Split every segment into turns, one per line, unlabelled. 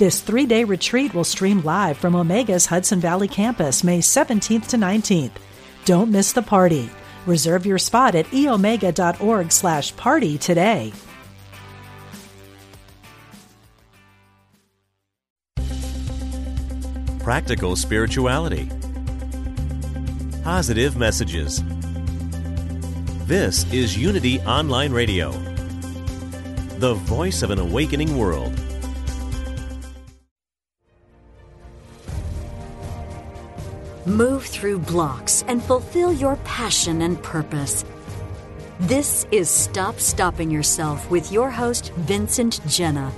This three day retreat will stream live from Omega's Hudson Valley campus May 17th to 19th. Don't miss the party. Reserve your spot at eomega.org slash party today.
Practical spirituality. Positive messages. This is Unity Online Radio, the voice of an awakening world.
Move through blocks and fulfill your passion and purpose. This is Stop Stopping Yourself with your host, Vincent Genna.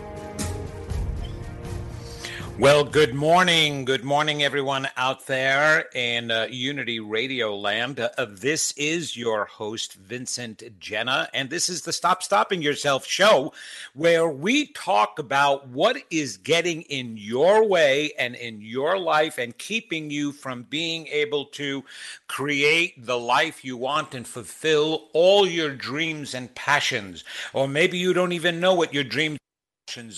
Well, good morning. Good morning, everyone out there in uh, Unity Radio Land. Uh, this is your host, Vincent Genna, and this is the Stop Stopping Yourself show where we talk about what is getting in your way and in your life and keeping you from being able to create the life you want and fulfill all your dreams and passions. Or maybe you don't even know what your dreams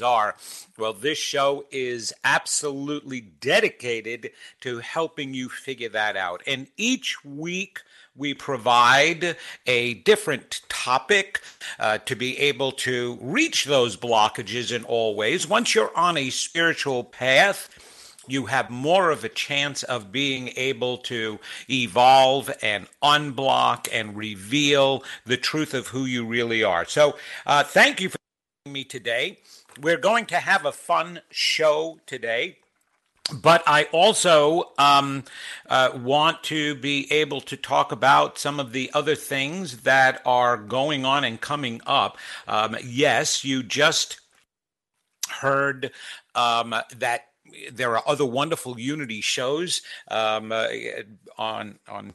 are. Well, this show is absolutely dedicated to helping you figure that out. And each week, we provide a different topic uh, to be able to reach those blockages in all ways. Once you're on a spiritual path, you have more of a chance of being able to evolve and unblock and reveal the truth of who you really are. So, uh, thank you for me today. We're going to have a fun show today. But I also um, uh, want to be able to talk about some of the other things that are going on and coming up. Um, yes, you just heard um, that there are other wonderful Unity shows um, uh, on on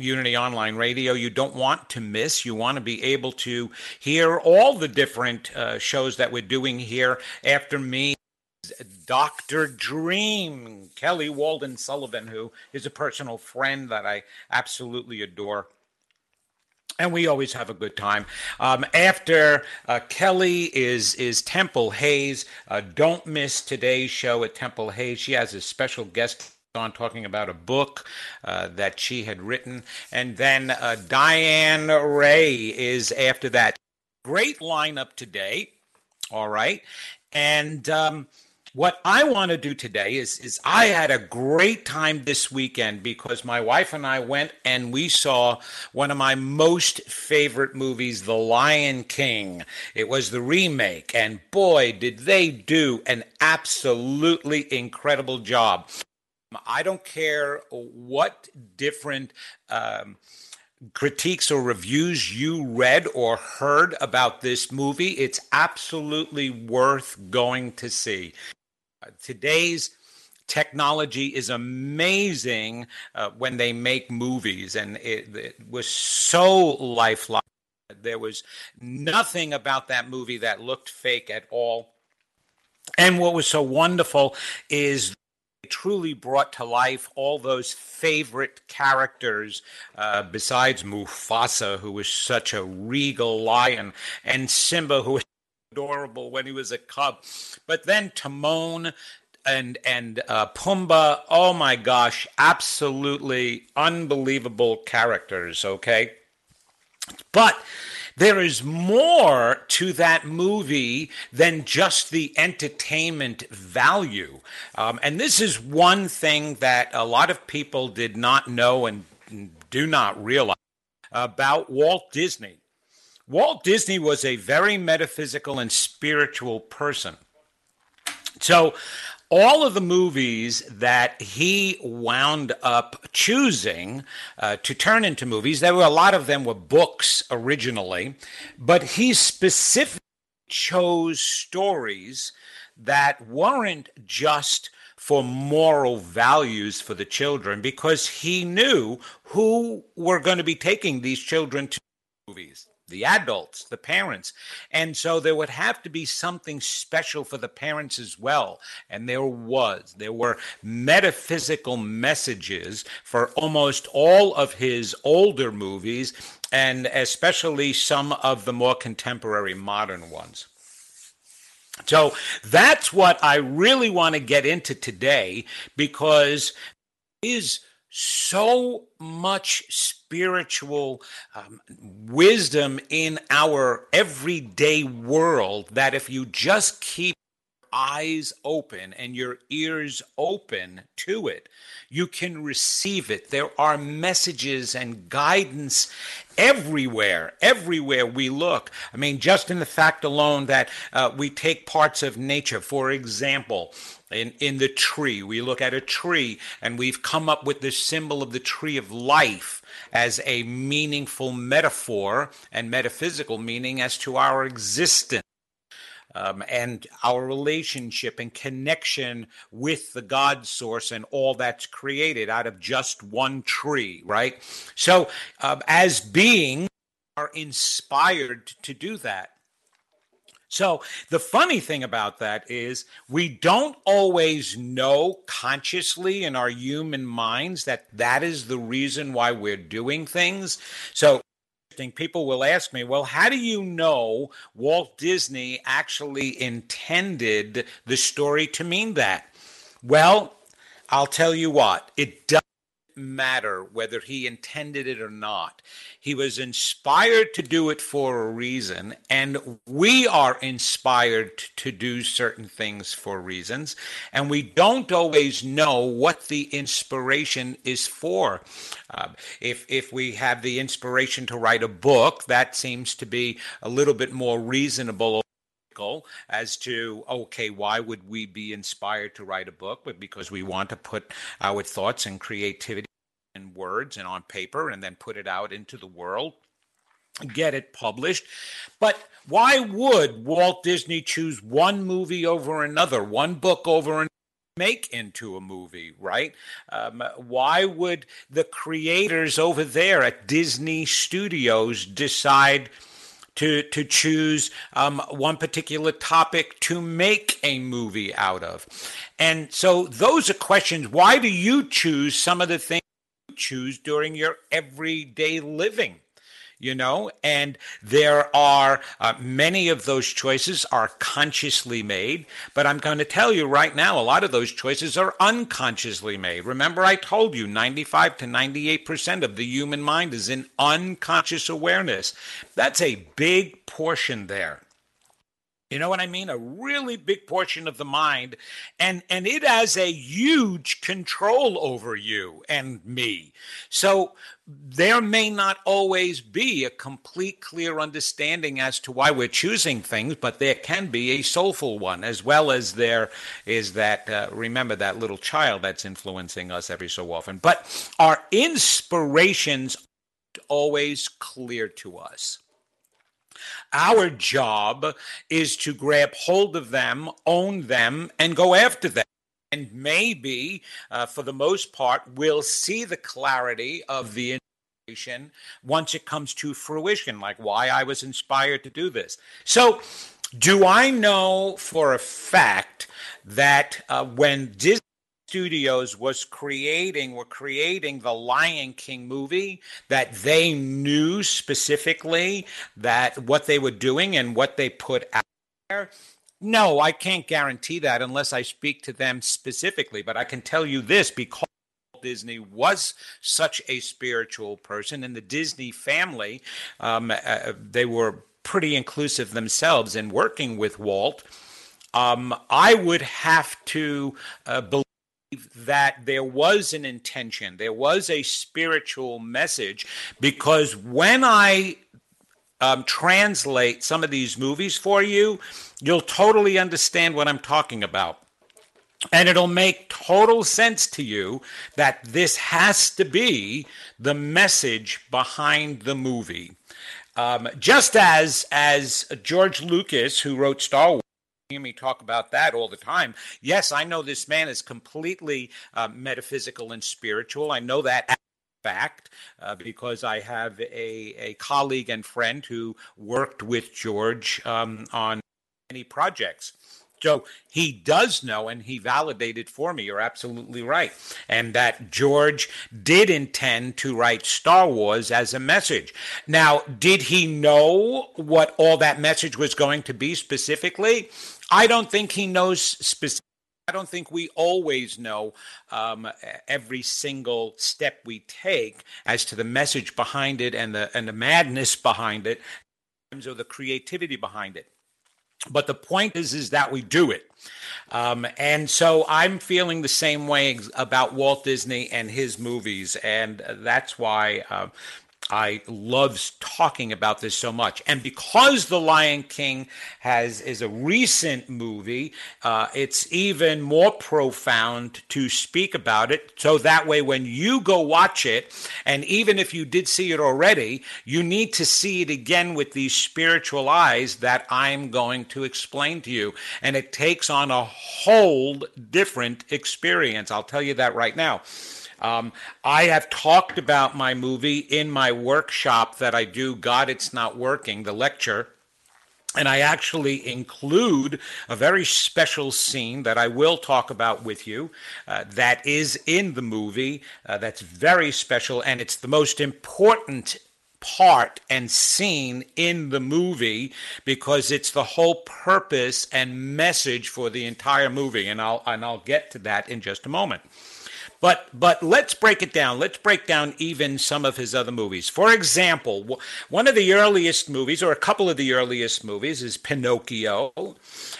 Unity Online Radio. You don't want to miss. You want to be able to hear all the different uh, shows that we're doing here. After me, Dr. Dream, Kelly Walden Sullivan, who is a personal friend that I absolutely adore and we always have a good time. Um, after uh, Kelly is is Temple Hayes. Uh, don't miss today's show at Temple Hayes. She has a special guest on talking about a book uh, that she had written, and then uh, Diane Ray is after that. Great lineup today. All right, and. Um, what I want to do today is is I had a great time this weekend because my wife and I went and we saw one of my most favorite movies, The Lion King. It was the remake, and boy, did they do an absolutely incredible job. I don't care what different um, critiques or reviews you read or heard about this movie, it's absolutely worth going to see today's technology is amazing uh, when they make movies, and it, it was so lifelike. There was nothing about that movie that looked fake at all. And what was so wonderful is truly brought to life all those favorite characters uh, besides Mufasa, who was such a regal lion, and Simba, who was adorable when he was a cub. But then Timon and and uh, Pumbaa, oh my gosh, absolutely unbelievable characters. Okay, but there is more to that movie than just the entertainment value. Um, and this is one thing that a lot of people did not know and do not realize about Walt Disney. Walt Disney was a very metaphysical and spiritual person. So, all of the movies that he wound up choosing uh, to turn into movies, there were a lot of them were books originally, but he specifically chose stories that weren't just for moral values for the children because he knew who were going to be taking these children to movies the adults, the parents. And so there would have to be something special for the parents as well. And there was. There were metaphysical messages for almost all of his older movies, and especially some of the more contemporary modern ones. So that's what I really want to get into today because is so much spiritual um, wisdom in our everyday world that if you just keep eyes open and your ears open to it, you can receive it. There are messages and guidance everywhere, everywhere we look. I mean, just in the fact alone that uh, we take parts of nature, for example, in, in the tree. We look at a tree and we've come up with the symbol of the tree of life as a meaningful metaphor and metaphysical meaning as to our existence. Um, and our relationship and connection with the God source and all that's created out of just one tree, right? So, um, as beings are inspired to do that. So the funny thing about that is we don't always know consciously in our human minds that that is the reason why we're doing things. So people will ask me, well, how do you know Walt Disney actually intended the story to mean that? Well, I'll tell you what, it does matter whether he intended it or not. He was inspired to do it for a reason, and we are inspired to do certain things for reasons, and we don't always know what the inspiration is for. Uh, if if we have the inspiration to write a book, that seems to be a little bit more reasonable as to okay why would we be inspired to write a book but because we want to put our thoughts and creativity in words and on paper and then put it out into the world get it published. But why would Walt Disney choose one movie over another, one book over another? Make into a movie, right? Um, why would the creators over there at Disney Studios decide to to choose um, one particular topic to make a movie out of? And so those are questions. Why do you choose some of the things? You choose during your everyday living you know and there are uh, many of those choices are consciously made but i'm going to tell you right now a lot of those choices are unconsciously made. Remember i told you 95 to 98% of the human mind is in unconscious awareness. That's a big portion there you know what I mean? A really big portion of the mind, and and it has a huge control over you and me. So there may not always be a complete, clear understanding as to why we're choosing things, but there can be a soulful one, as well as there is that. Uh, remember that little child that's influencing us every so often. But our inspirations always clear to us. Our job is to grab hold of them, own them, and go after them. And maybe, uh, for the most part, we'll see the clarity of the information once it comes to fruition, like why I was inspired to do this. So, do I know for a fact that uh, when Disney Studios was creating were creating the Lion King movie that they knew specifically that what they were doing and what they put out there. No, I can't guarantee that unless I speak to them specifically, but I can tell you this because Disney was such a spiritual person, and the Disney family, um, uh, they were pretty inclusive themselves in working with Walt. Um, I would have to uh, believe that there was an intention, there was a spiritual message, because when I um, translate some of these movies for you, you'll totally understand what I'm talking about. And it'll make total sense to you that this has to be the message behind the movie. Um, just as as George Lucas, who wrote Star Wars, hear me talk about that all the time. Yes, I know this man is completely uh, metaphysical and spiritual. I know that fact uh, because I have a, a colleague and friend who worked with George um, on many projects. So he does know, and he validated for me. You're absolutely right. And that George did intend to write Star Wars as a message. Now, did he know what all that message was going to be specifically? I don't think he knows specifically. I don't think we always know um, every single step we take as to the message behind it and the and the madness behind it, or the creativity behind it. But the point is, is that we do it. Um, and so I'm feeling the same way about Walt Disney and his movies. And that's why uh, I loves talking about this so much. And because The Lion King has is a recent movie, uh, it's even more profound to speak about it. So that way, when you go watch it, and even if you did see it already, you need to see it again with these spiritual eyes that I'm going to explain to you. And it takes on a whole different experience. I'll tell you that right now. Um, I have talked about my movie in my workshop that I do, God, It's Not Working, the lecture. And I actually include a very special scene that I will talk about with you uh, that is in the movie. Uh, that's very special, and it's the most important part and scene in the movie because it's the whole purpose and message for the entire movie. And I'll, and I'll get to that in just a moment. But but let's break it down. Let's break down even some of his other movies. For example, one of the earliest movies, or a couple of the earliest movies, is Pinocchio,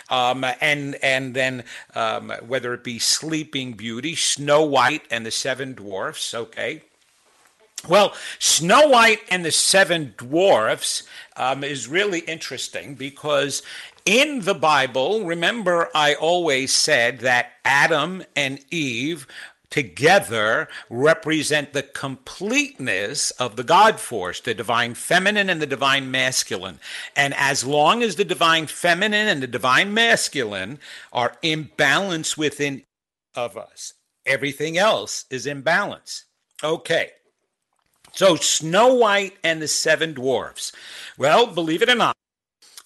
um, and and then um, whether it be Sleeping Beauty, Snow White, and the Seven Dwarfs. Okay. Well, Snow White and the Seven Dwarfs um, is really interesting because in the Bible, remember, I always said that Adam and Eve together represent the completeness of the God force, the divine feminine and the divine masculine. And as long as the divine feminine and the divine masculine are in balance within of us, everything else is in balance. Okay. So Snow White and the Seven Dwarfs. Well, believe it or not,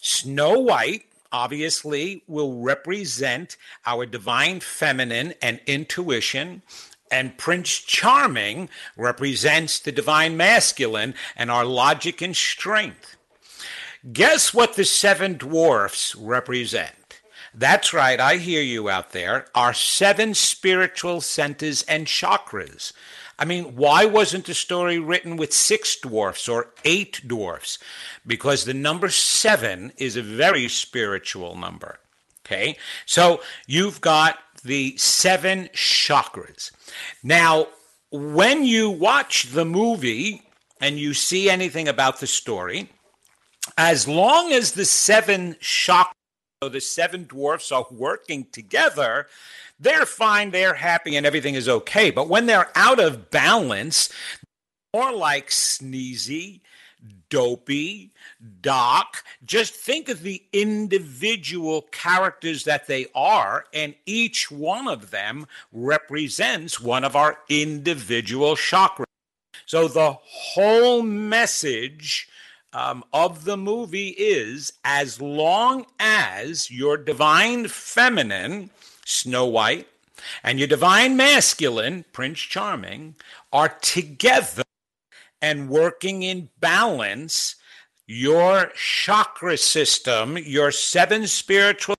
Snow White obviously will represent our divine feminine and intuition. And Prince Charming represents the divine masculine and our logic and strength. Guess what the seven dwarfs represent? That's right, I hear you out there. Our seven spiritual centers and chakras. I mean, why wasn't the story written with six dwarfs or eight dwarfs? Because the number seven is a very spiritual number. Okay, so you've got the seven chakras. Now, when you watch the movie and you see anything about the story, as long as the seven chakras, the seven dwarfs are working together, they're fine, they're happy, and everything is okay. But when they're out of balance, more like sneezy, dopey, Doc, just think of the individual characters that they are, and each one of them represents one of our individual chakras. So the whole message um, of the movie is as long as your divine feminine Snow White, and your divine masculine, Prince Charming, are together and working in balance, your chakra system, your seven spiritual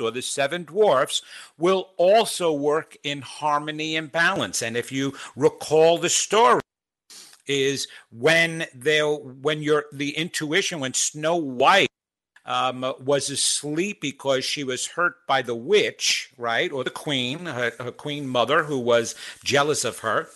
or the seven dwarfs will also work in harmony and balance. And if you recall the story, is when there when you're the intuition when Snow White um, was asleep because she was hurt by the witch, right, or the queen, her, her queen mother, who was jealous of her.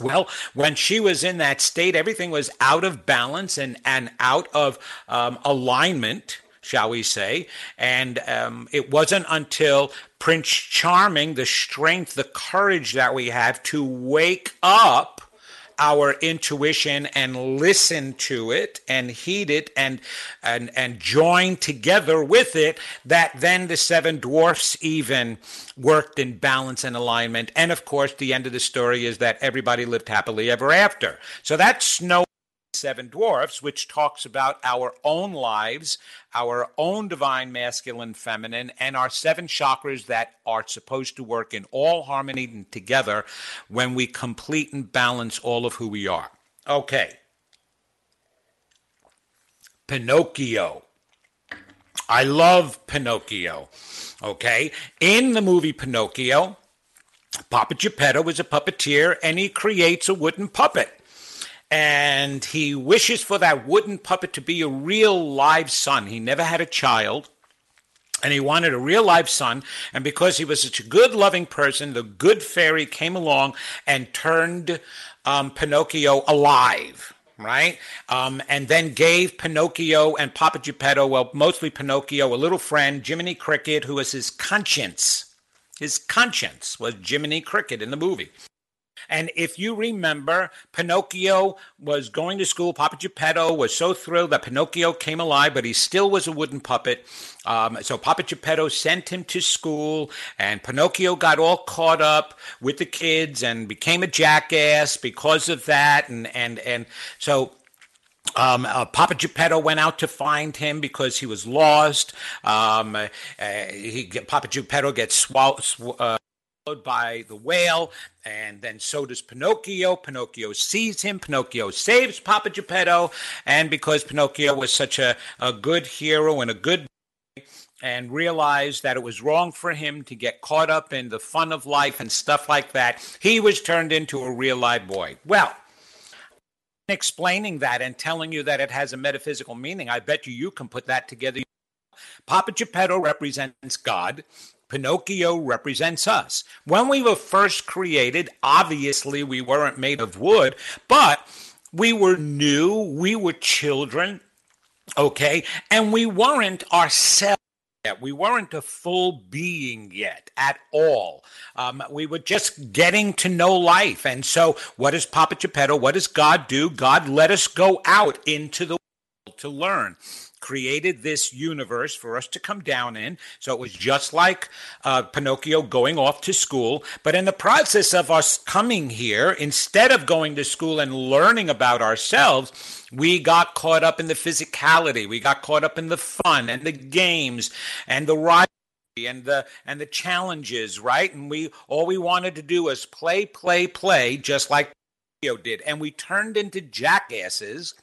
Well, when she was in that state, everything was out of balance and, and out of um, alignment, shall we say. And um, it wasn't until Prince Charming, the strength, the courage that we have to wake up our intuition and listen to it and heed it and and and join together with it that then the seven dwarfs even worked in balance and alignment. And of course the end of the story is that everybody lived happily ever after. So that's snow Seven Dwarfs, which talks about our own lives, our own divine masculine, feminine, and our seven chakras that are supposed to work in all harmony and together when we complete and balance all of who we are. Okay. Pinocchio. I love Pinocchio. Okay. In the movie Pinocchio, Papa Geppetto is a puppeteer and he creates a wooden puppet and he wishes for that wooden puppet to be a real live son. He never had a child. And he wanted a real live son. And because he was such a good, loving person, the good fairy came along and turned um, Pinocchio alive right? Um, and then gave Pinocchio and Papa Geppetto, well, mostly Pinocchio, a little friend, Jiminy Cricket, who was his conscience. His conscience was Jiminy Cricket in the movie. And if you remember, Pinocchio was going to school. Papa Geppetto was so thrilled that Pinocchio came alive, but he still was a wooden puppet. Um, so Papa Geppetto sent him to school, and Pinocchio got all caught up with the kids and became a jackass because of that. And and and so um, uh, Papa Geppetto went out to find him because he was lost. Um, uh, he, Papa Geppetto gets swallowed. Uh, by the whale, and then so does Pinocchio. Pinocchio sees him. Pinocchio saves Papa Geppetto, and because Pinocchio was such a, a good hero and a good and realized that it was wrong for him to get caught up in the fun of life and stuff like that, he was turned into a real live boy. Well, explaining that and telling you that it has a metaphysical meaning, I bet you you can put that together. Papa Geppetto represents God. Pinocchio represents us. When we were first created, obviously we weren't made of wood, but we were new, we were children, okay, and we weren't ourselves. Yet. We weren't a full being yet at all. Um, we were just getting to know life. And so, what does Papa Geppetto, what does God do? God let us go out into the world to learn created this universe for us to come down in. So it was just like uh, Pinocchio going off to school. But in the process of us coming here, instead of going to school and learning about ourselves, we got caught up in the physicality. We got caught up in the fun and the games and the rivalry and the and the challenges, right? And we all we wanted to do was play, play, play, just like Pinocchio did. And we turned into jackasses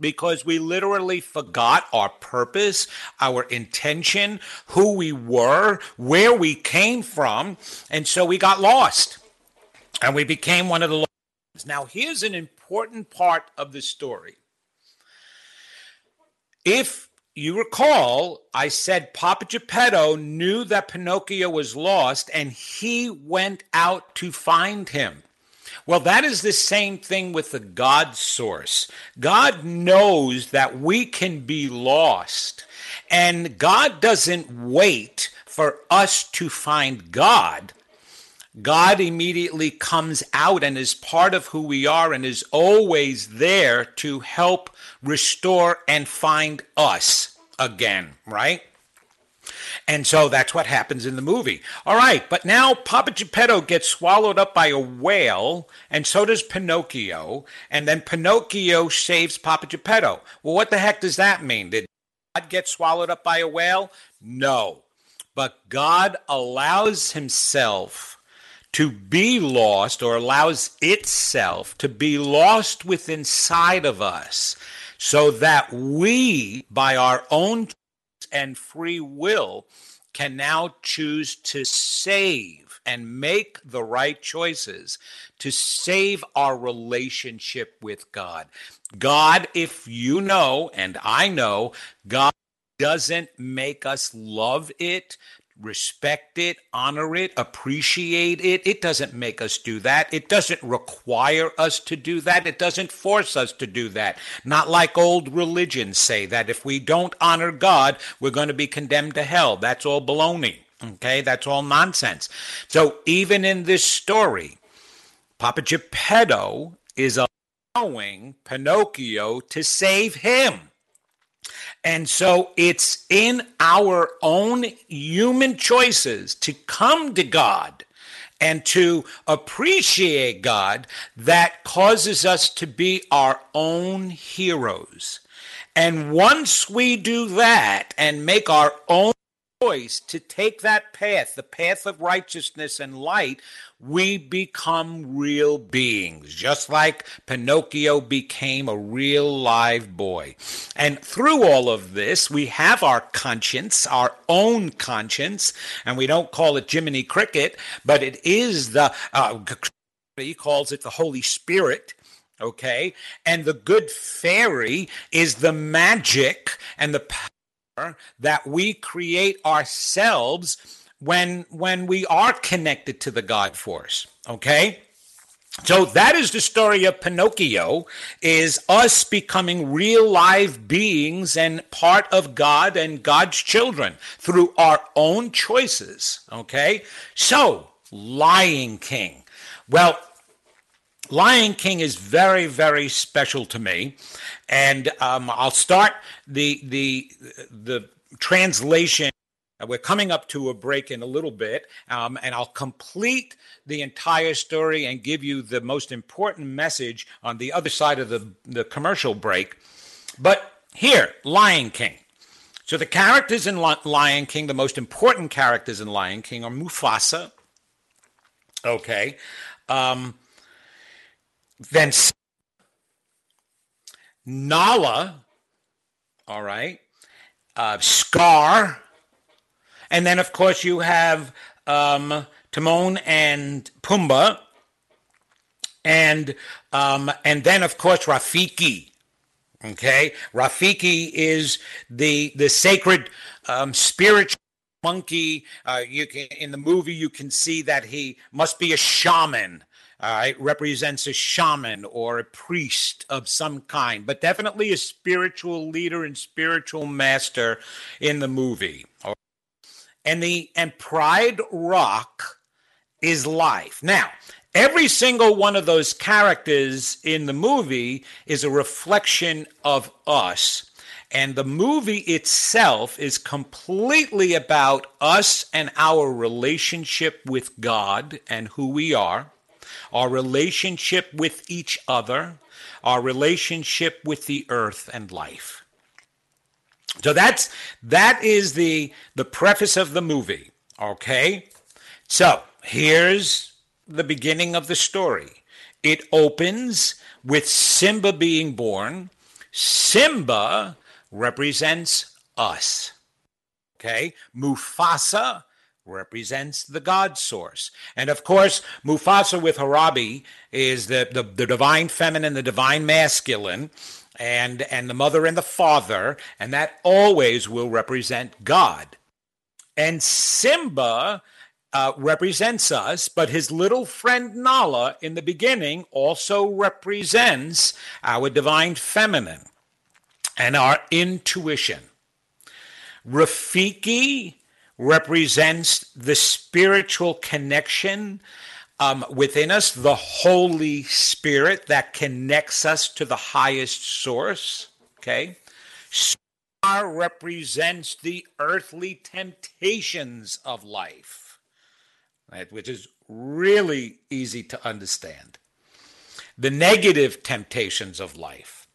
because we literally forgot our purpose, our intention, who we were, where we came from, and so we got lost. And we became one of the lost. Now, here's an important part of the story. If you recall, I said Papa Geppetto knew that Pinocchio was lost and he went out to find him. Well, that is the same thing with the God source. God knows that we can be lost, and God doesn't wait for us to find God. God immediately comes out and is part of who we are and is always there to help restore and find us again, right? And so that's what happens in the movie. All right, but now Papa Geppetto gets swallowed up by a whale, and so does Pinocchio, and then Pinocchio saves Papa Geppetto. Well, what the heck does that mean? Did God get swallowed up by a whale? No. But God allows himself to be lost or allows itself to be lost within inside of us so that we by our own and free will can now choose to save and make the right choices to save our relationship with God. God, if you know, and I know, God doesn't make us love it, respect it, honor it, appreciate it. It doesn't make us do that. It doesn't require us to do that. It doesn't force us to do that. Not like old religions say that if we don't honor God, we're going to be condemned to hell. That's all baloney. Okay, that's all nonsense. So even in this story, Papa Geppetto is allowing Pinocchio to save him. And so it's in our own human choices to come to God and to appreciate God that causes us to be our own heroes. And once we do that and make our own choice to take that path, the path of righteousness and light, we become real beings, just like Pinocchio became a real live boy. And through all of this, we have our conscience, our own conscience, and we don't call it Jiminy Cricket, but it is the, uh, he calls it the Holy Spirit okay? And the good fairy is the magic and the that we create ourselves when when we are connected to the god force okay? So that is the story of pinocchio is us becoming real live beings and part of god and god's children through our own choices okay? So lion king. Well Lion King is very, very special to me, and um, I'll start the the the translation. We're coming up to a break in a little bit, um, and I'll complete the entire story and give you the most important message on the other side of the, the commercial break. But here, Lion King. So the characters in Lion King, the most important characters in Lion King, are Mufasa. Okay. Um, then Nala, all right, uh, Scar, and then of course you have um, Timon and Pumbaa, and um, and then of course Rafiki. Okay, Rafiki is the the sacred um, spiritual monkey. Uh, you can in the movie you can see that he must be a shaman uh, it represents a shaman or a priest of some kind, but definitely a spiritual leader and spiritual master in the movie. And the and Pride Rock is life. Now, every single one of those characters in the movie is a reflection of us. And the movie itself is completely about us and our relationship with God and who we are our relationship with each other, our relationship with the earth and life. So that's that is the the preface of the movie, okay? So, here's the beginning of the story. It opens with Simba being born. Simba represents us. Okay? Mufasa represents the God source. And of course, Mufasa with Sarabi is the, the, the divine feminine, the divine masculine, and, and the mother and the father, and that always will represent God. And Simba uh, represents us, but his little friend Nala in the beginning also represents our divine feminine and our intuition. Rafiki represents the spiritual connection um, within us, the Holy Spirit that connects us to the highest source. Okay. Scar represents the earthly temptations of life, right, which is really easy to understand. The negative temptations of life.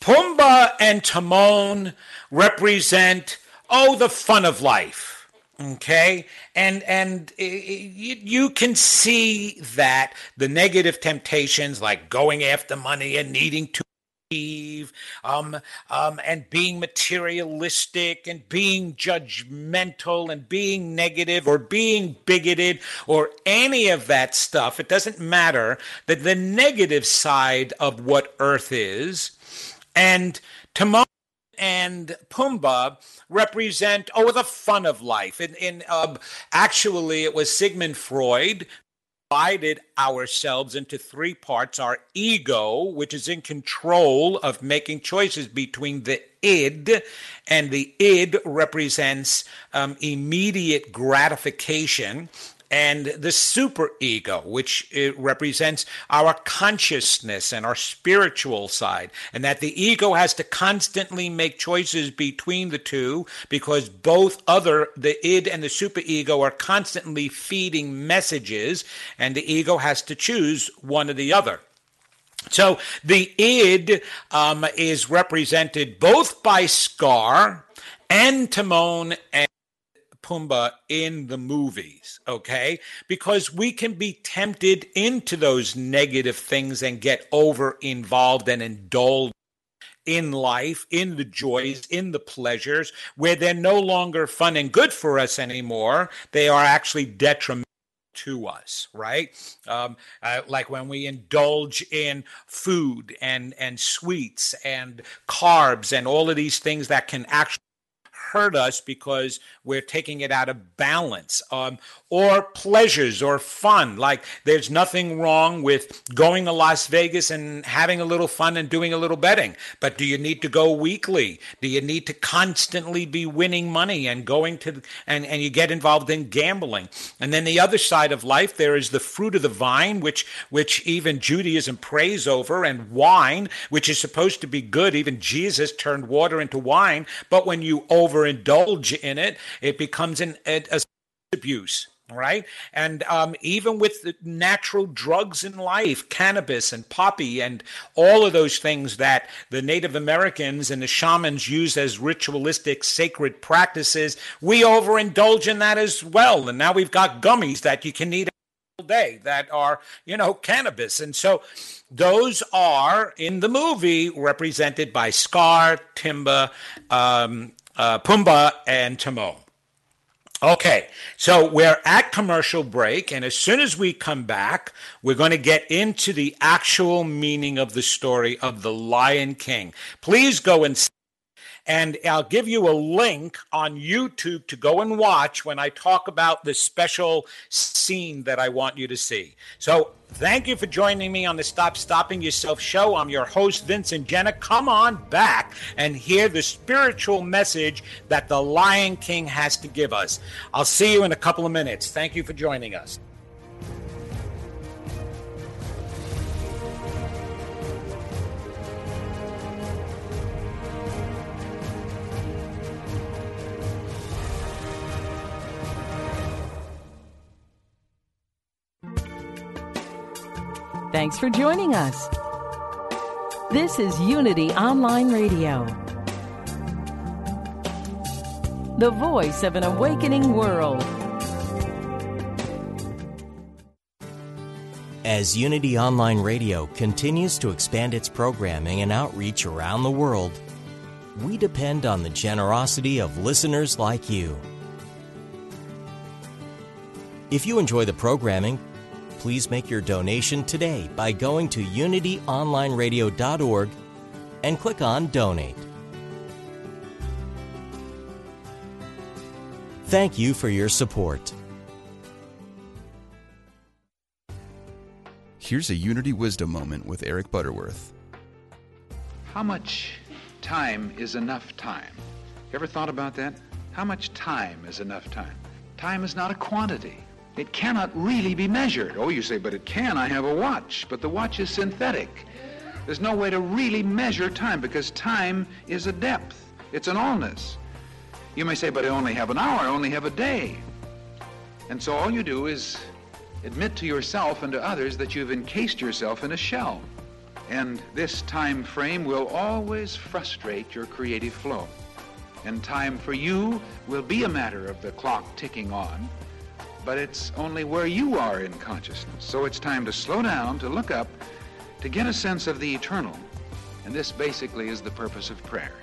Pumbaa and Timon represent oh, the fun of life. Okay, and and you can see that the negative temptations, like going after money and needing to achieve, um, um, and being materialistic and being judgmental and being negative or being bigoted or any of that stuff. It doesn't matter. That the negative side of what Earth is, and Timon and Pumbaa represent oh the fun of life. In, in um, actually, it was Sigmund Freud divided ourselves into three parts our ego, which is in control of making choices between the id, and the id represents um, immediate gratification. And the super ego, which uh, represents our consciousness and our spiritual side, and that the ego has to constantly make choices between the two because both other, the id and the super ego, are constantly feeding messages, and the ego has to choose one or the other. So the id um, is represented both by Scar and Timon and Pumbaa in the movies, okay? Because we can be tempted into those negative things and get over involved and indulge in life, in the joys, in the pleasures, where they're no longer fun and good for us anymore. They are actually detrimental to us, right? Um, uh, like when we indulge in food and and sweets and carbs and all of these things that can actually hurt us because we're taking it out of balance. Um, or pleasures or fun. Like there's nothing wrong with going to Las Vegas and having a little fun and doing a little betting. But do you need to go weekly? Do you need to constantly be winning money and going to and, and you get involved in gambling? And then the other side of life, there is the fruit of the vine, which which even Judaism prays over, and wine, which is supposed to be good. Even Jesus turned water into wine, but when you overindulge in it, it becomes an a, a abuse right? And um, even with the natural drugs in life, cannabis and poppy, and all of those things that the Native Americans and the shamans use as ritualistic sacred practices, we overindulge in that as well. And now we've got gummies that you can eat all day that are, you know, cannabis. And so those are in the movie represented by Scar, Timba, um, uh, Pumbaa, and Timon. Okay, so we're at commercial break, and as soon as we come back, we're going to get into the actual meaning of the story of the Lion King. Please go and and I'll give you a link on YouTube to go and watch when I talk about the special scene that I want you to see. So Thank you for joining me on the Stop Stopping Yourself show. I'm your host, Vincent Genna. Come on back and hear the spiritual message that the Lion King has to give us. I'll see you in a couple of minutes. Thank you for joining us.
Thanks for joining us. This is Unity Online Radio, the voice of an awakening world.
As Unity Online Radio continues to expand its programming and outreach around the world, we depend on the generosity of listeners like you. If you enjoy the programming, please make your donation today by going to unityonlineradio.org and click on Donate. Thank you for your support.
Here's a Unity Wisdom moment with Eric Butterworth.
How much time is enough time? You ever thought about that? How much time is enough time? Time is not a quantity. It cannot really be measured. Oh, you say, but it can. I have a watch. But the watch is synthetic. There's no way to really measure time because time is a depth. It's an allness. You may say, but I only have an hour. I only have a day. And so all you do is admit to yourself and to others that you've encased yourself in a shell. And this time frame will always frustrate your creative flow. And time for you will be a matter of the clock ticking on but it's only where you are in consciousness. So it's time to slow down, to look up, to get a sense of the eternal. And this basically is the purpose of prayer.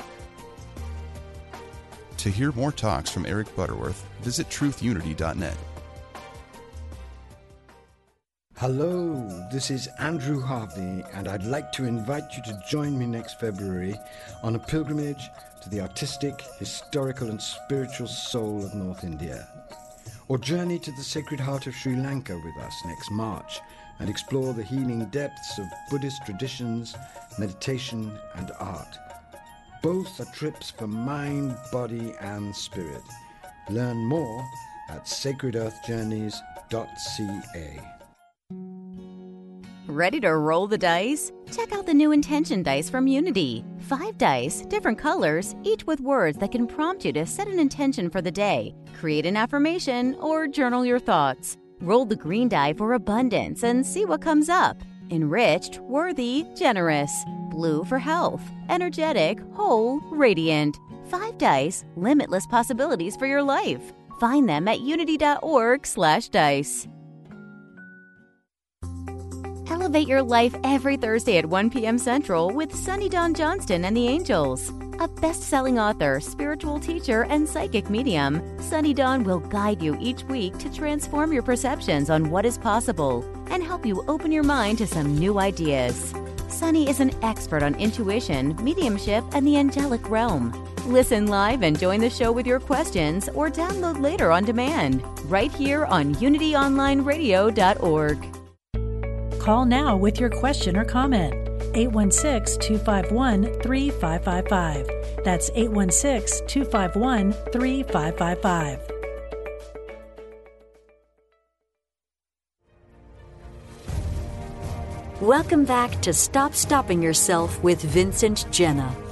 To hear more talks from Eric Butterworth, visit truthunity.net.
Hello, this is Andrew Harvey, and I'd like to invite you to join me next February on a pilgrimage to the artistic, historical, and spiritual soul of North India or journey to the Sacred Heart of Sri Lanka with us next March and explore the healing depths of Buddhist traditions, meditation, and art. Both are trips for mind, body, and spirit. Learn more at sacredearthjourneys.com.
Ready to roll the dice? Check out the new Intention dice from Unity. Five dice, different colors, each with words that can prompt you to set an intention for the day, create an affirmation, or journal your thoughts. Roll the green die for abundance and see what comes up. Enriched, worthy, generous. Blue for health, energetic, whole, radiant. Five dice, limitless possibilities for your life. Find them at unity.org/dice. Elevate your life every Thursday at 1 p.m. Central with Sunny Dawn Johnston and the Angels. A best selling author, spiritual teacher, and psychic medium, Sunny Dawn will guide you each week to transform your perceptions on what is possible and help you open your mind to some new ideas. Sunny is an expert on intuition, mediumship, and the angelic realm. Listen live and join the show with your questions or download later on demand right here on unityonlineradio.org.
Call now with your question or comment. 816 251 3555. That's 816 251 3555.
Welcome back to Stop Stopping Yourself with Vincent Genna.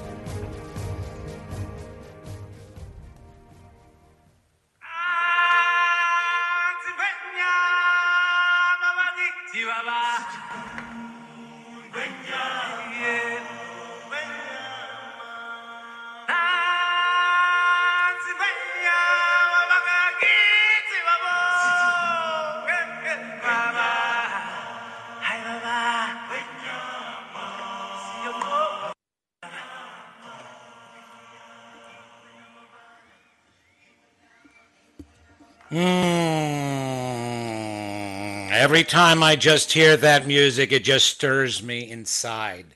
Every time I just hear that music, it just stirs me inside.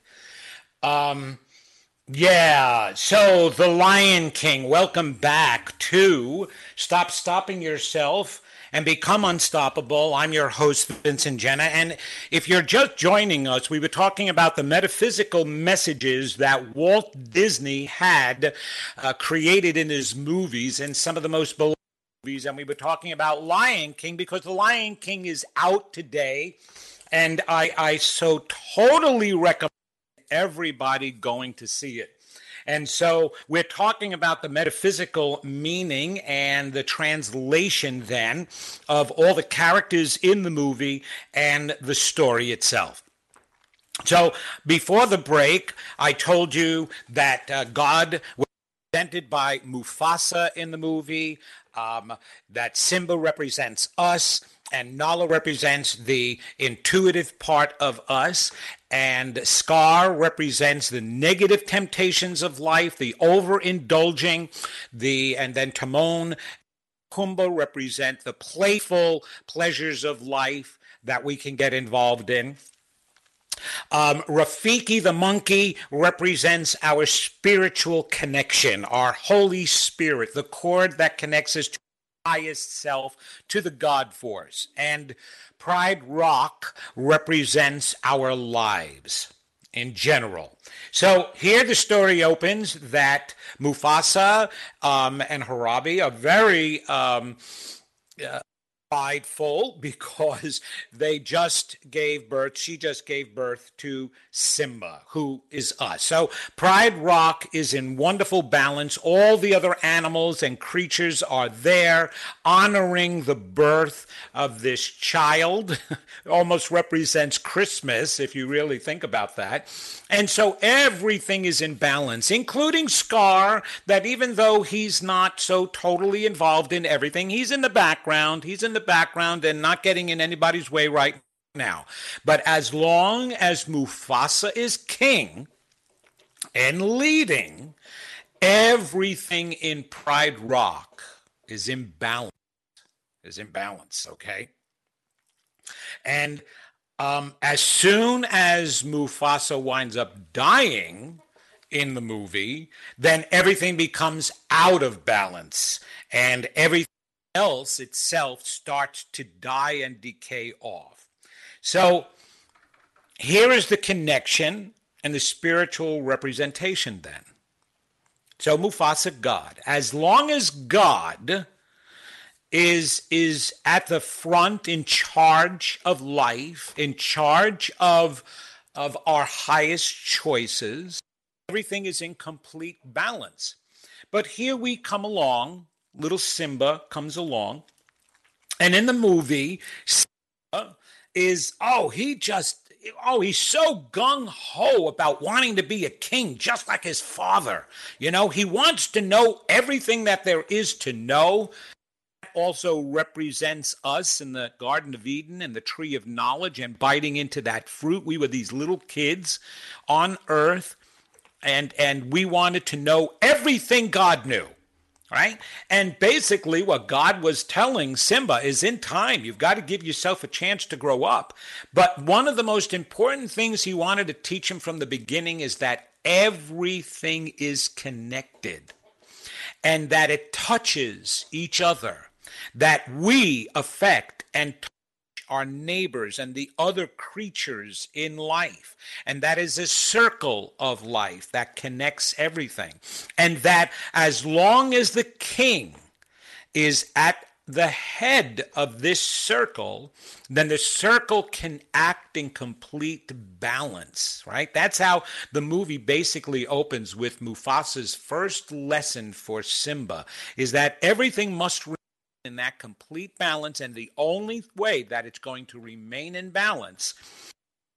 Um, yeah, so The Lion King, welcome back to Stop Stopping Yourself and Become Unstoppable. I'm your host, Vincent Genna. And if you're just joining us, we were talking about the metaphysical messages that Walt Disney had uh, created in his movies and some of the most beloved movies. And we were talking about Lion King because The Lion King is out today. And I, I so totally recommend everybody going to see it. And so we're talking about the metaphysical meaning and the translation then of all the characters in the movie and the story itself. So before the break, I told you that uh, God was presented by Mufasa in the movie, um, that Simba represents us and Nala represents the intuitive part of us, and Scar represents the negative temptations of life, the overindulging, the and then Timon, Pumbaa represent the playful pleasures of life that we can get involved in. Um, Rafiki the monkey represents our spiritual connection, our Holy Spirit, the cord that connects us to our highest self to the God force. And Pride Rock represents our lives in general. So here the story opens that Mufasa um, and Sarabi are very um, uh, prideful because they just gave birth, she just gave birth to Simba, who is us. So Pride Rock is in wonderful balance. All the other animals and creatures are there honoring the birth of this child. Almost represents Christmas, if you really think about that. And so everything is in balance, including Scar, that even though he's not so totally involved in everything, he's in the background, he's in the background and not getting in anybody's way right now. But as long as Mufasa is king and leading, everything in Pride Rock is in balance. Is in balance, okay? And um, as soon as Mufasa winds up dying in the movie, then everything becomes out of balance and everything else itself starts to die and decay off. So here is the connection and the spiritual representation then. So Mufasa, God. As long as God is is at the front in charge of life, in charge of of our highest choices. Everything is in complete balance. But here we come along, little Simba comes along, and in the movie, Simba is oh, he just oh, he's so gung ho about wanting to be a king, just like his father. You know, he wants to know everything that there is to know. Also represents us in the Garden of Eden and the tree of knowledge and biting into that fruit. We were these little kids on earth, and and we wanted to know everything God knew right? And basically, what God was telling Simba is in time, you've got to give yourself a chance to grow up. But one of the most important things he wanted to teach him from the beginning is that everything is connected and that it touches each other, that we affect and our neighbors and the other creatures in life. And that is a circle of life that connects everything. And that as long as the king is at the head of this circle, then the circle can act in complete balance, right? That's how the movie basically opens with Mufasa's first lesson for Simba is that everything must in that complete balance. And the only way that it's going to remain in balance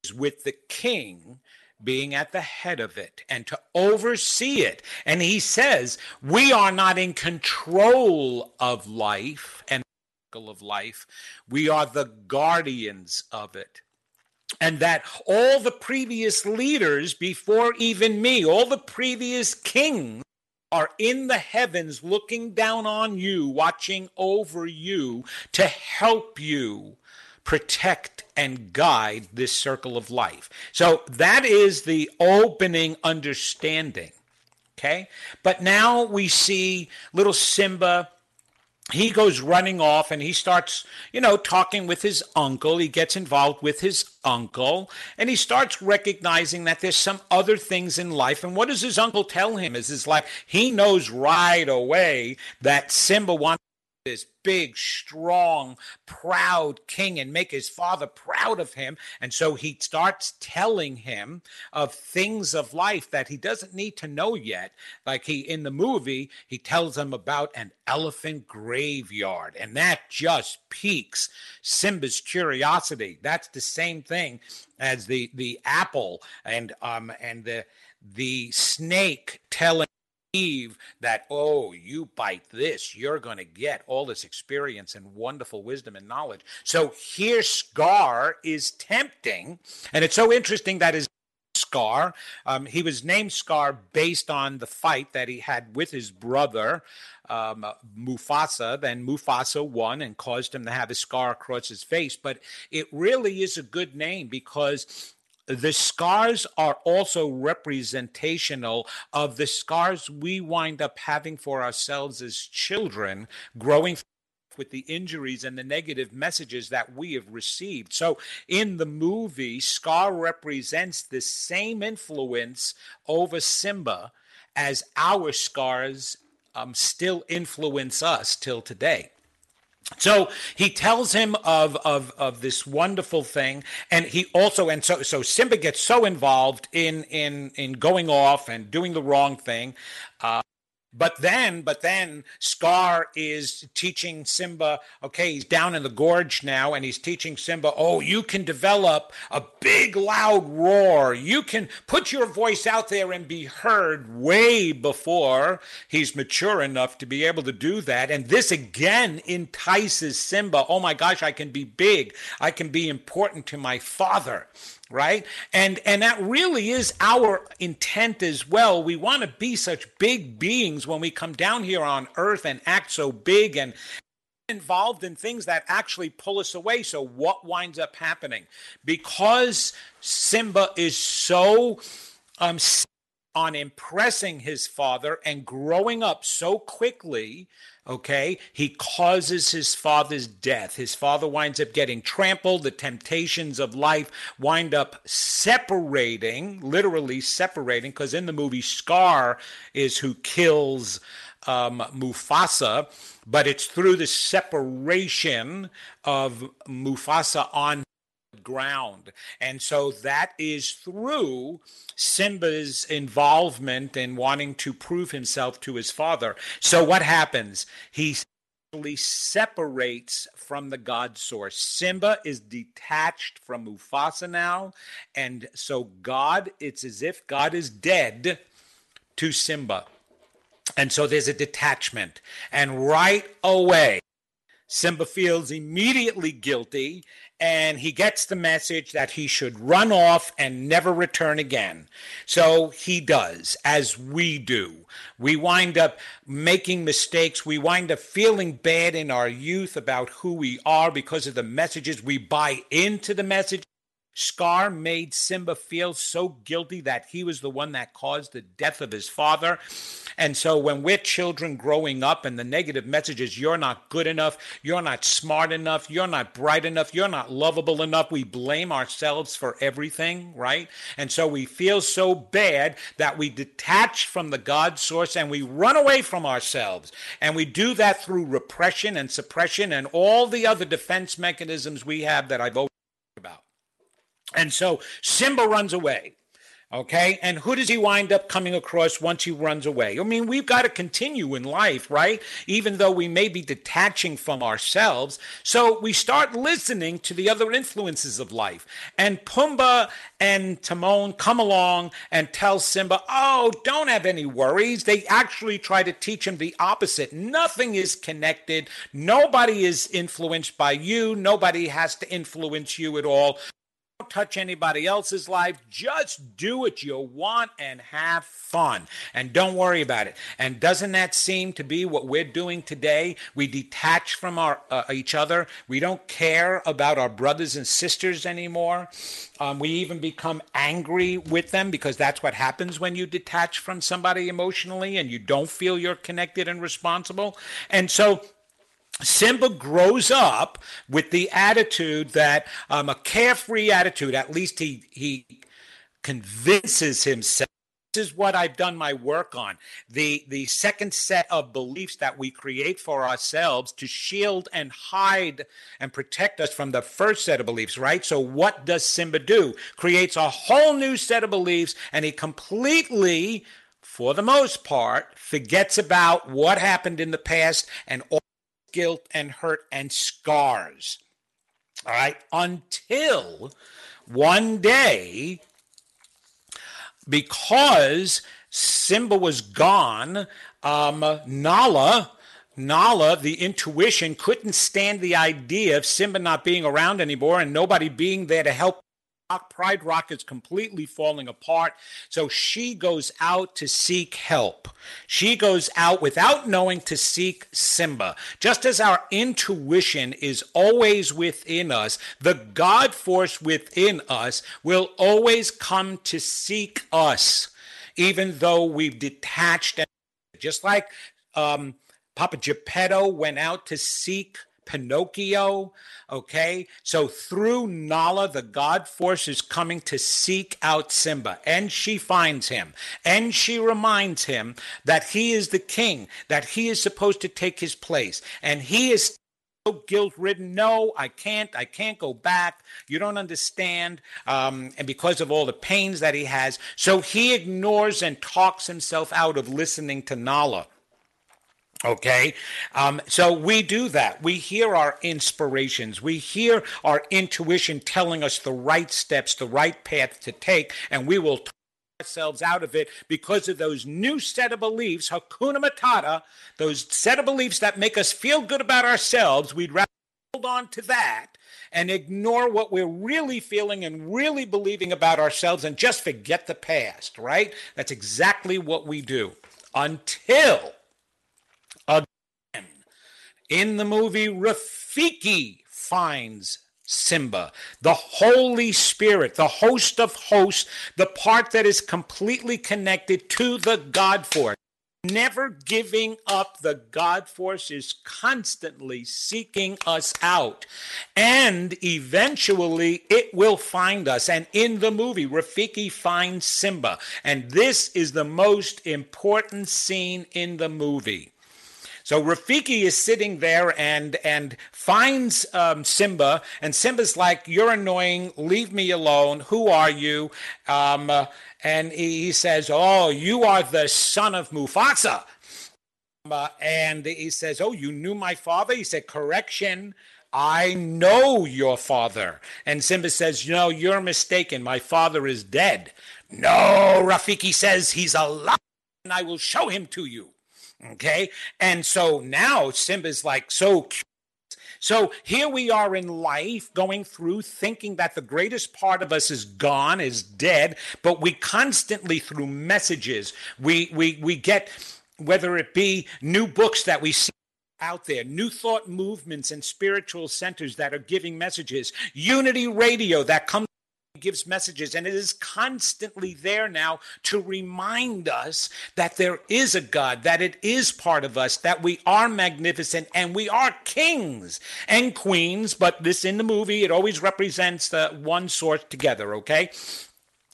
is with the king being at the head of it and to oversee it. And he says, We are not in control of life and of life, we are the guardians of it and that all the previous leaders before even me, all the previous kings are in the heavens looking down on you, watching over you to help you protect and guide this circle of life. So that is the opening understanding. Okay. But now we see little Simba he goes running off and he starts, you know, talking with his uncle. He gets involved with his uncle and he starts recognizing that there's some other things in life. And what does his uncle tell him? Is his life? He knows right away that Simba wants this big, strong, proud king and make his father proud of him. And so he starts telling him of things of life that he doesn't need to know yet. Like he in the movie, he tells him about an elephant graveyard, and that just piques Simba's curiosity. That's the same thing as the the apple and um and the the snake telling Eve that, oh, you bite this, you're going to get all this experience and wonderful wisdom and knowledge. So here, Scar is tempting. And it's so interesting that his Scar, um, he was named Scar based on the fight that he had with his brother. Um, Mufasa, then Mufasa won and caused him to have a scar across his face. But it really is a good name because the scars are also representational of the scars we wind up having for ourselves as children growing with the injuries and the negative messages that we have received. So in the movie, Scar represents the same influence over Simba as our scars um, still influence us till today. So he tells him of, of, of this wonderful thing, and he also and so so Simba gets so involved in in in going off and doing the wrong thing, uh, but then, but then Scar is teaching Simba, okay, he's down in the gorge now, and he's teaching Simba, oh, you can develop a big, loud roar. You can put your voice out there and be heard way before he's mature enough to be able to do that. And this again entices Simba, oh my gosh, I can be big. I can be important to my father right? And and that really is our intent as well. We want to be such big beings when we come down here on earth and act so big and involved in things that actually pull us away. So what winds up happening? Because simba is so um on impressing his father and growing up so quickly okay he causes his father's death. His father winds up getting trampled. The temptations of life wind up separating literally separating because in the movie scar is who kills um, mufasa but it's through the separation of mufasa on ground. And so that is through Simba's involvement in wanting to prove himself to his father. So what happens? He separates from the God source. Simba is detached from Mufasa now. And so God, it's as if God is dead to Simba. And so there's a detachment. And right away, Simba feels immediately guilty and he gets the message that he should run off and never return again. So he does, as we do. We wind up making mistakes. We wind up feeling bad in our youth about who we are because of the messages. We buy into the message. Scar made Simba feel so guilty that he was the one that caused the death of his father. And so when we're children growing up and the negative messages, you're not good enough, you're not smart enough, you're not bright enough, you're not lovable enough, we blame ourselves for everything, right? And so we feel so bad that we detach from the God source and we run away from ourselves. And we do that through repression and suppression and all the other defense mechanisms we have that I've always talked about. And so Simba runs away. Okay. And who does he wind up coming across once he runs away? I mean, we've got to continue in life, right? Even though we may be detaching from ourselves. So we start listening to the other influences of life. And Pumbaa and Timon come along and tell Simba, oh, don't have any worries. They actually try to teach him the opposite. Nothing is connected. Nobody is influenced by you. Nobody has to influence you at all touch anybody else's life. Just do what you want and have fun. And don't worry about it. And doesn't that seem to be what we're doing today? We detach from our uh, each other. We don't care about our brothers and sisters anymore. Um, we even become angry with them because that's what happens when you detach from somebody emotionally and you don't feel you're connected and responsible. And so Simba grows up with the attitude that um, a carefree attitude, at least he, he convinces himself. This is what I've done my work on. The, the second set of beliefs that we create for ourselves to shield and hide and protect us from the first set of beliefs, right? So, what does Simba do? Creates a whole new set of beliefs and he completely, for the most part, forgets about what happened in the past and all guilt and hurt and scars. All right. Until one day, because Simba was gone, um, Nala, Nala, the intuition, couldn't stand the idea of Simba not being around anymore and nobody being there to help Pride Rock is completely falling apart. So she goes out to seek help. She goes out without knowing to seek Simba. Just as our intuition is always within us, the God force within us will always come to seek us, even though we've detached. Just like um, Papa Geppetto went out to seek Pinocchio. Okay. So through Nala, the God force is coming to seek out Simba, and she finds him, and she reminds him that he is the king, that he is supposed to take his place, and he is guilt ridden. No, I can't. I can't go back. You don't understand. Um, and because of all the pains that he has. So he ignores and talks himself out of listening to Nala. Okay. Um, so we do that. We hear our inspirations. We hear our intuition telling us the right steps, the right path to take, and we will talk ourselves out of it because of those new set of beliefs, Hakuna Matata, those set of beliefs that make us feel good about ourselves. We'd rather hold on to that and ignore what we're really feeling and really believing about ourselves and just forget the past, right? That's exactly what we do until in the movie, Rafiki finds Simba, the Holy Spirit, the host of hosts, the part that is completely connected to the God force. Never giving up, the God force is constantly seeking us out. And eventually it will find us. And in the movie, Rafiki finds Simba. And this is the most important scene in the movie. So Rafiki is sitting there and and finds um, Simba, and Simba's like, "You're annoying. Leave me alone. Who are you?" Um, uh, and he says, "Oh, you are the son of Mufasa." Uh, and he says, "Oh, you knew my father?" He said, "Correction." I know your father. And Simba says, No, you're mistaken. My father is dead. No, Rafiki says, He's alive, and I will show him to you. Okay. And so now Simba's like so. So here we are in life going through thinking that the greatest part of us is gone, is dead, but we constantly through messages, we we we get whether it be new books that we see out there, new thought movements and spiritual centers that are giving messages, unity radio that comes gives messages, and it is constantly there now to remind us that there is a God, that it is part of us, that we are magnificent and we are kings and queens. But this in the movie, it always represents the one source together, okay?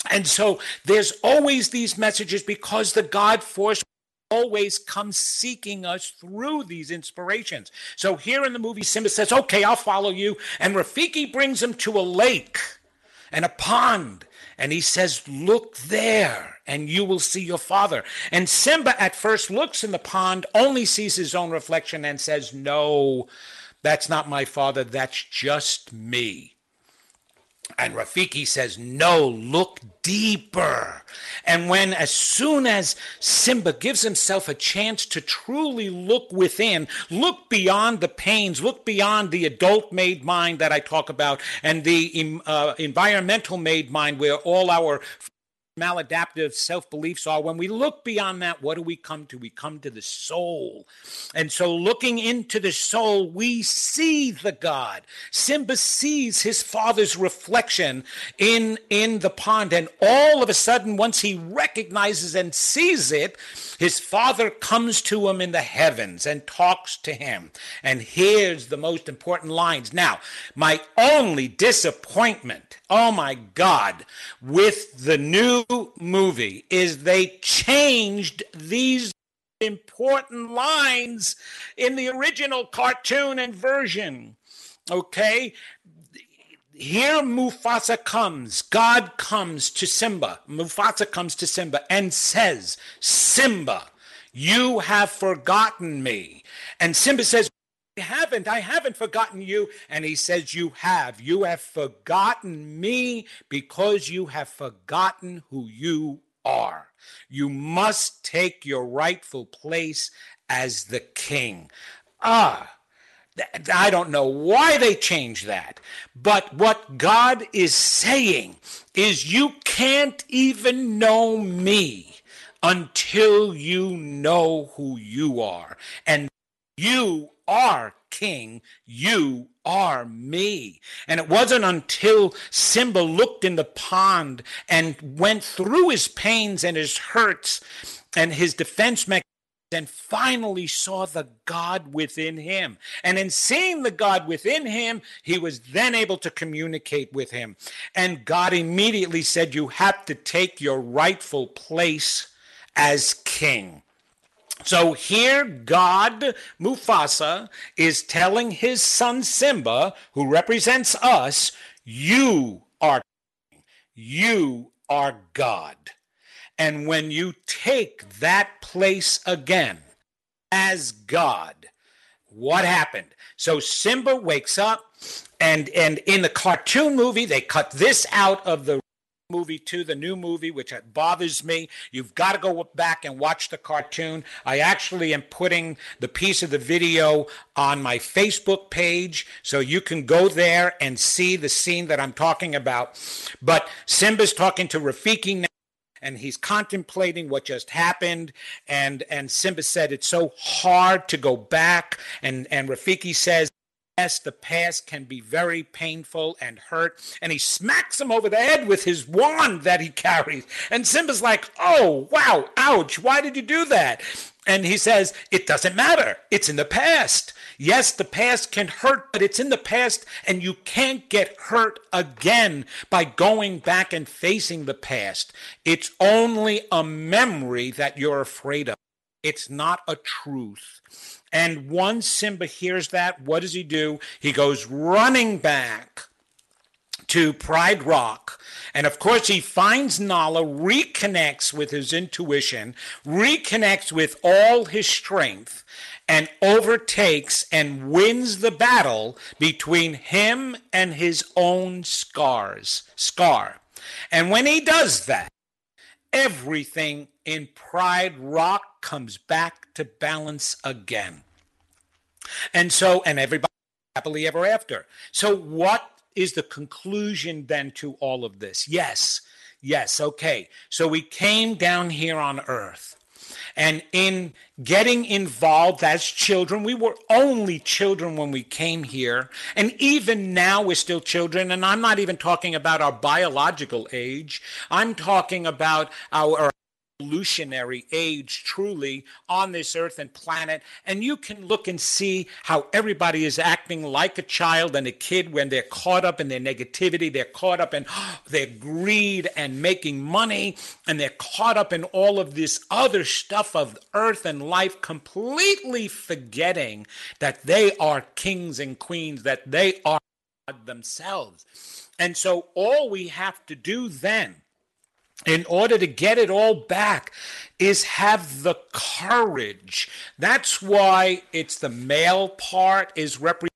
And so there's always these messages because the God force always comes seeking us through these inspirations. So here in the movie, Simba says, Okay, I'll follow you. And Rafiki brings him to a lake and a pond. And he says, Look there, and you will see your father. And Simba at first looks in the pond, only sees his own reflection, and says, No, that's not my father. That's just me. And Rafiki says, No, look deeper. And when, as soon as Simba gives himself a chance to truly look within, look beyond the pains, look beyond the adult made mind that I talk about and the uh, environmental made mind, where all our maladaptive self beliefs are. When we look beyond that, what do we come to? We come to the soul. And so, looking into the soul, we see the God. Simba sees his father's reflection in, in the pond. And all of a sudden, once he recognizes and sees it, his father comes to him in the heavens and talks to him. And here's the most important lines. Now, my only disappointment, oh my God, with the new movie is they changed these important lines in the original cartoon and version. Okay? Here Mufasa comes, God comes to Simba. Mufasa comes to Simba and says, Simba, you have forgotten me. And Simba says, haven't, I haven't forgotten you. And he says, You have. You have forgotten me because you have forgotten who you are. You must take your rightful place as the king. Ah, I don't know why they changed that. But what God is saying is you can't even know me until you know who you are. And you are king. You are me. And it wasn't until Simba looked in the pond and went through his pains and his hurts and his defense mechanism and finally saw the God within him. And in seeing the God within him, he was then able to communicate with him. And God immediately said, You have to take your rightful place as king. So here, God, Mufasa, is telling his son Simba, who represents us, You are. You are God. And when you take that place again as God, what happened? So Simba wakes up, and and in the cartoon movie, they cut this out of the movie too, the new movie, which bothers me. You've got to go back and watch the cartoon. I actually am putting the piece of the video on my Facebook page, so you can go there and see the scene that I'm talking about. But Simba's talking to Rafiki now and he's contemplating what just happened. And and Simba said it's so hard to go back. And and Rafiki says Yes, the past can be very painful and hurt. And he smacks him over the head with his wand that he carries. And Simba's like, oh, wow, ouch, why did you do that? And he says, it doesn't matter. It's in the past. Yes, the past can hurt, but it's in the past, and you can't get hurt again by going back and facing the past. It's only a memory that you're afraid of, it's not a truth. And once Simba hears that, what does he do? He goes running back to Pride Rock. And of course, he finds Nala, reconnects with his intuition, reconnects with all his strength, and overtakes and wins the battle between him and his own scars, scar. And when he does that, everything in Pride Rock comes back to balance again. And so, and everybody happily ever after. So, what is the conclusion then to all of this? Yes, yes, okay. So, we came down here on earth. And in getting involved as children, we were only children when we came here. And even now, we're still children. And I'm not even talking about our biological age, I'm talking about our evolutionary age truly on this earth and planet. And you can look and see how everybody is acting like a child and a kid when they're caught up in their negativity they're caught up in their greed and making money and they're caught up in all of this other stuff of earth and life completely forgetting that they are kings and queens that they are themselves. And so all we have to do then in order to get it all back is have the courage. That's why it's the male part is represented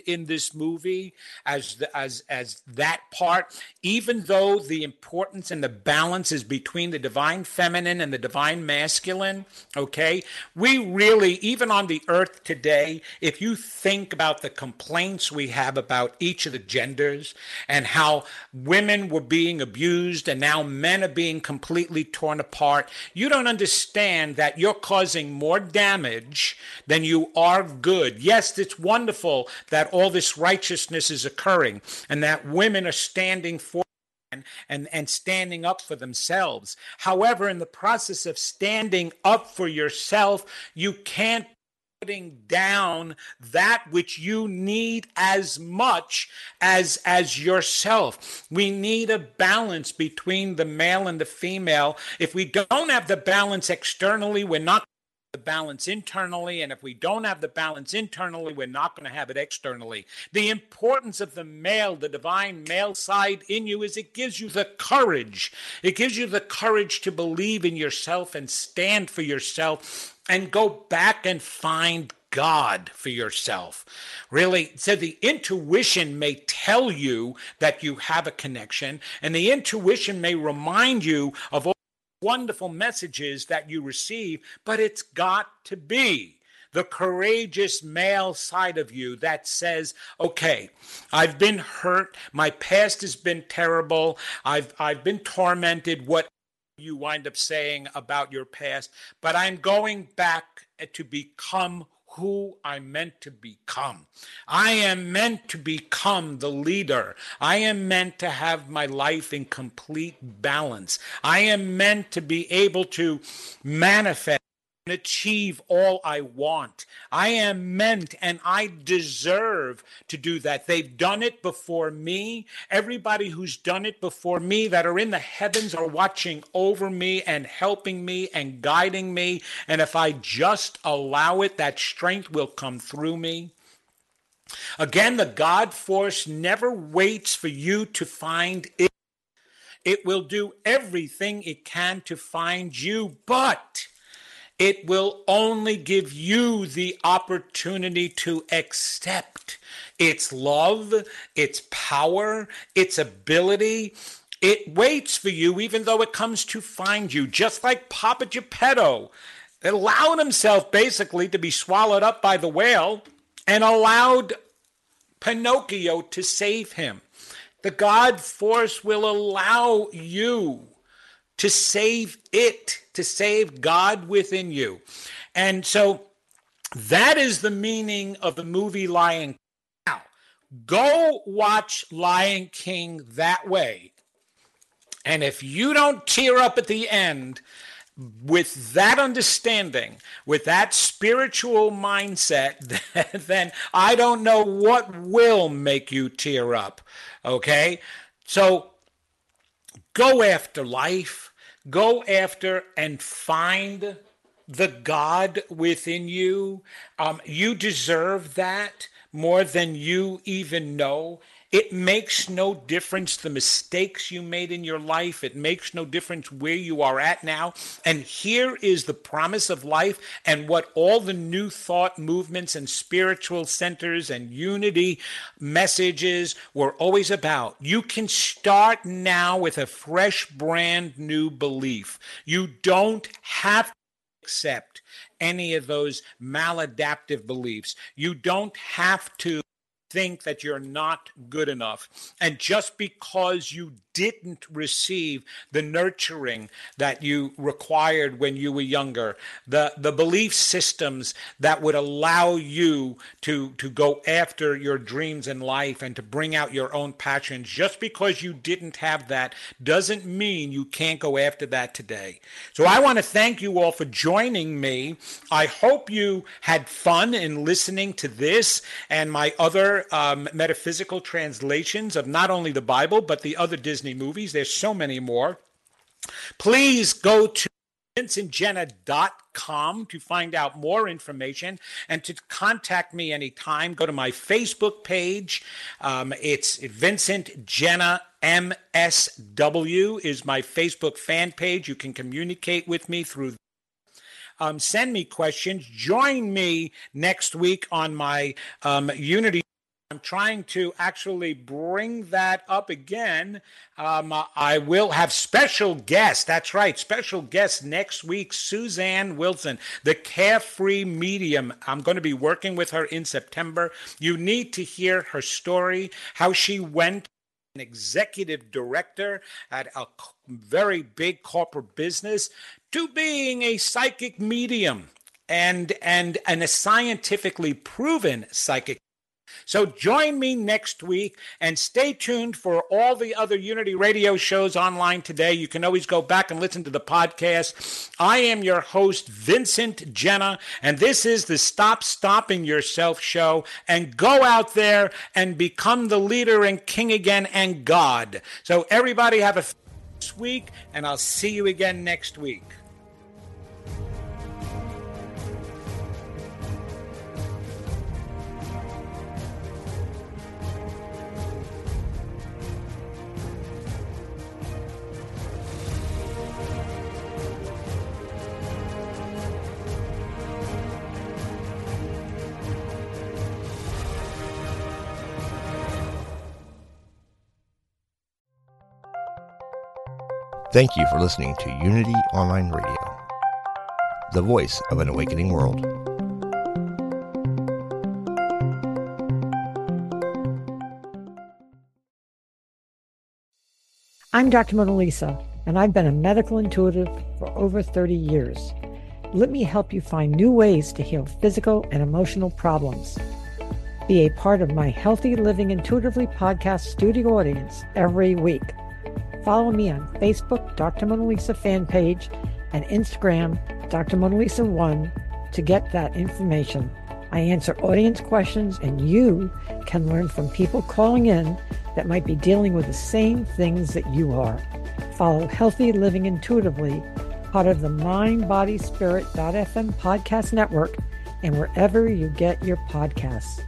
in this movie as the, as as that part even though the importance and the balance is between the divine feminine and the divine masculine okay? We really even on the earth today if you think about the complaints we have about each of the genders and how women were being abused and now men are being completely torn apart you don't understand that you're causing more damage than you are good. Yes it's wonderful that that all this righteousness is occurring and that women are standing for and, and standing up for themselves. However, in the process of standing up for yourself, you can't putting down that which you need as much as as yourself we need a balance between the male and the female if we don't have the balance externally we're not the balance internally. And if we don't have the balance internally, we're not going to have it externally. The importance of the male, the divine male side in you, is it gives you the courage. It gives you the courage to believe in yourself and stand for yourself and go back and find God for yourself. Really, so the intuition may tell you that you have a connection, and the intuition may remind you of all wonderful messages that you receive, but it's got to be the courageous male side of you that says, okay, I've been hurt. My past has been terrible. I've, I've been tormented. What you wind up saying about your past, but I'm going back to become who I'm meant to become. I am meant to become the leader. I am meant to have my life in complete balance. I am meant to be able to manifest achieve all I want. I am meant and I deserve to do that. They've done it before me. Everybody who's done it before me that are in the heavens are watching over me and helping me and guiding me. And if I just allow it, that strength will come through me. Again, the God force never waits for you to find it. It will do everything it can to find you, but it will only give you the opportunity to accept its love, its power, its ability. It waits for you even though it comes to find you, just like Papa Geppetto allowed himself basically to be swallowed up by the whale and allowed Pinocchio to save him. The God force will allow you to save it, to save God within you. And so that is the meaning of the movie Lion. King. Now, go watch Lion King that way. And if you don't tear up at the end, with that understanding, with that spiritual mindset, then I don't know what will make you tear up. Okay? So go after life, go after and find the God within you. Um, you deserve that more than you even know. It makes no difference the mistakes you made in your life. It makes no difference where you are at now. And here is the promise of life and what all the new thought movements and spiritual centers and unity messages were always about. You can start now with a fresh, brand new belief. You don't have to accept any of those maladaptive beliefs. You don't have to think that you're not good enough. And just because you didn't receive the nurturing that you required when you were younger, the, the belief systems that would allow you to, to go after your dreams in life and to bring out your own passions. Just because you didn't have that doesn't mean you can't go after that today. So I want to thank you all for joining me. I hope you had fun in listening to this and my other um, metaphysical translations of not only the Bible, but the other Disney movies. There's so many more. Please go to vincentgenna.com to find out more information and to contact me anytime. Go to my Facebook page. Um, it's Vincent Genna MSW is my Facebook fan page. You can communicate with me through. Um, send me questions. Join me next week on my um, Unity I'm trying to actually bring that up again. Um, I will have special guests. That's right, special guest next week, Suzanne Wilson, the carefree medium. I'm going to be working with her in September. You need to hear her story, how she went an executive director at a very big corporate business to being a psychic medium and and and a scientifically proven psychic so join me next week and stay tuned for all the other Unity radio shows online today. You can always go back and listen to the podcast. I am your host, Vincent Genna, and this is the Stop Stopping Yourself show. And go out there and become the leader and king again and God. So everybody have a week, and I'll see you again next week.
Thank you for listening to Unity Online Radio, the voice of an awakening world.
I'm Dr. Mona Lisa, and I've been a medical intuitive for over 30 years. Let me help you find new ways to heal physical and emotional problems. Be a part of my Healthy Living Intuitively podcast studio audience every week. Follow me on Facebook, Dr. Mona Lisa fan page, and Instagram, Dr. Mona Lisa 1 to get that information. I answer audience questions, and you can learn from people calling in that might be dealing with the same things that you are. Follow Healthy Living Intuitively, part of the Mind Body Spirit.fm podcast network, and wherever you get your podcasts.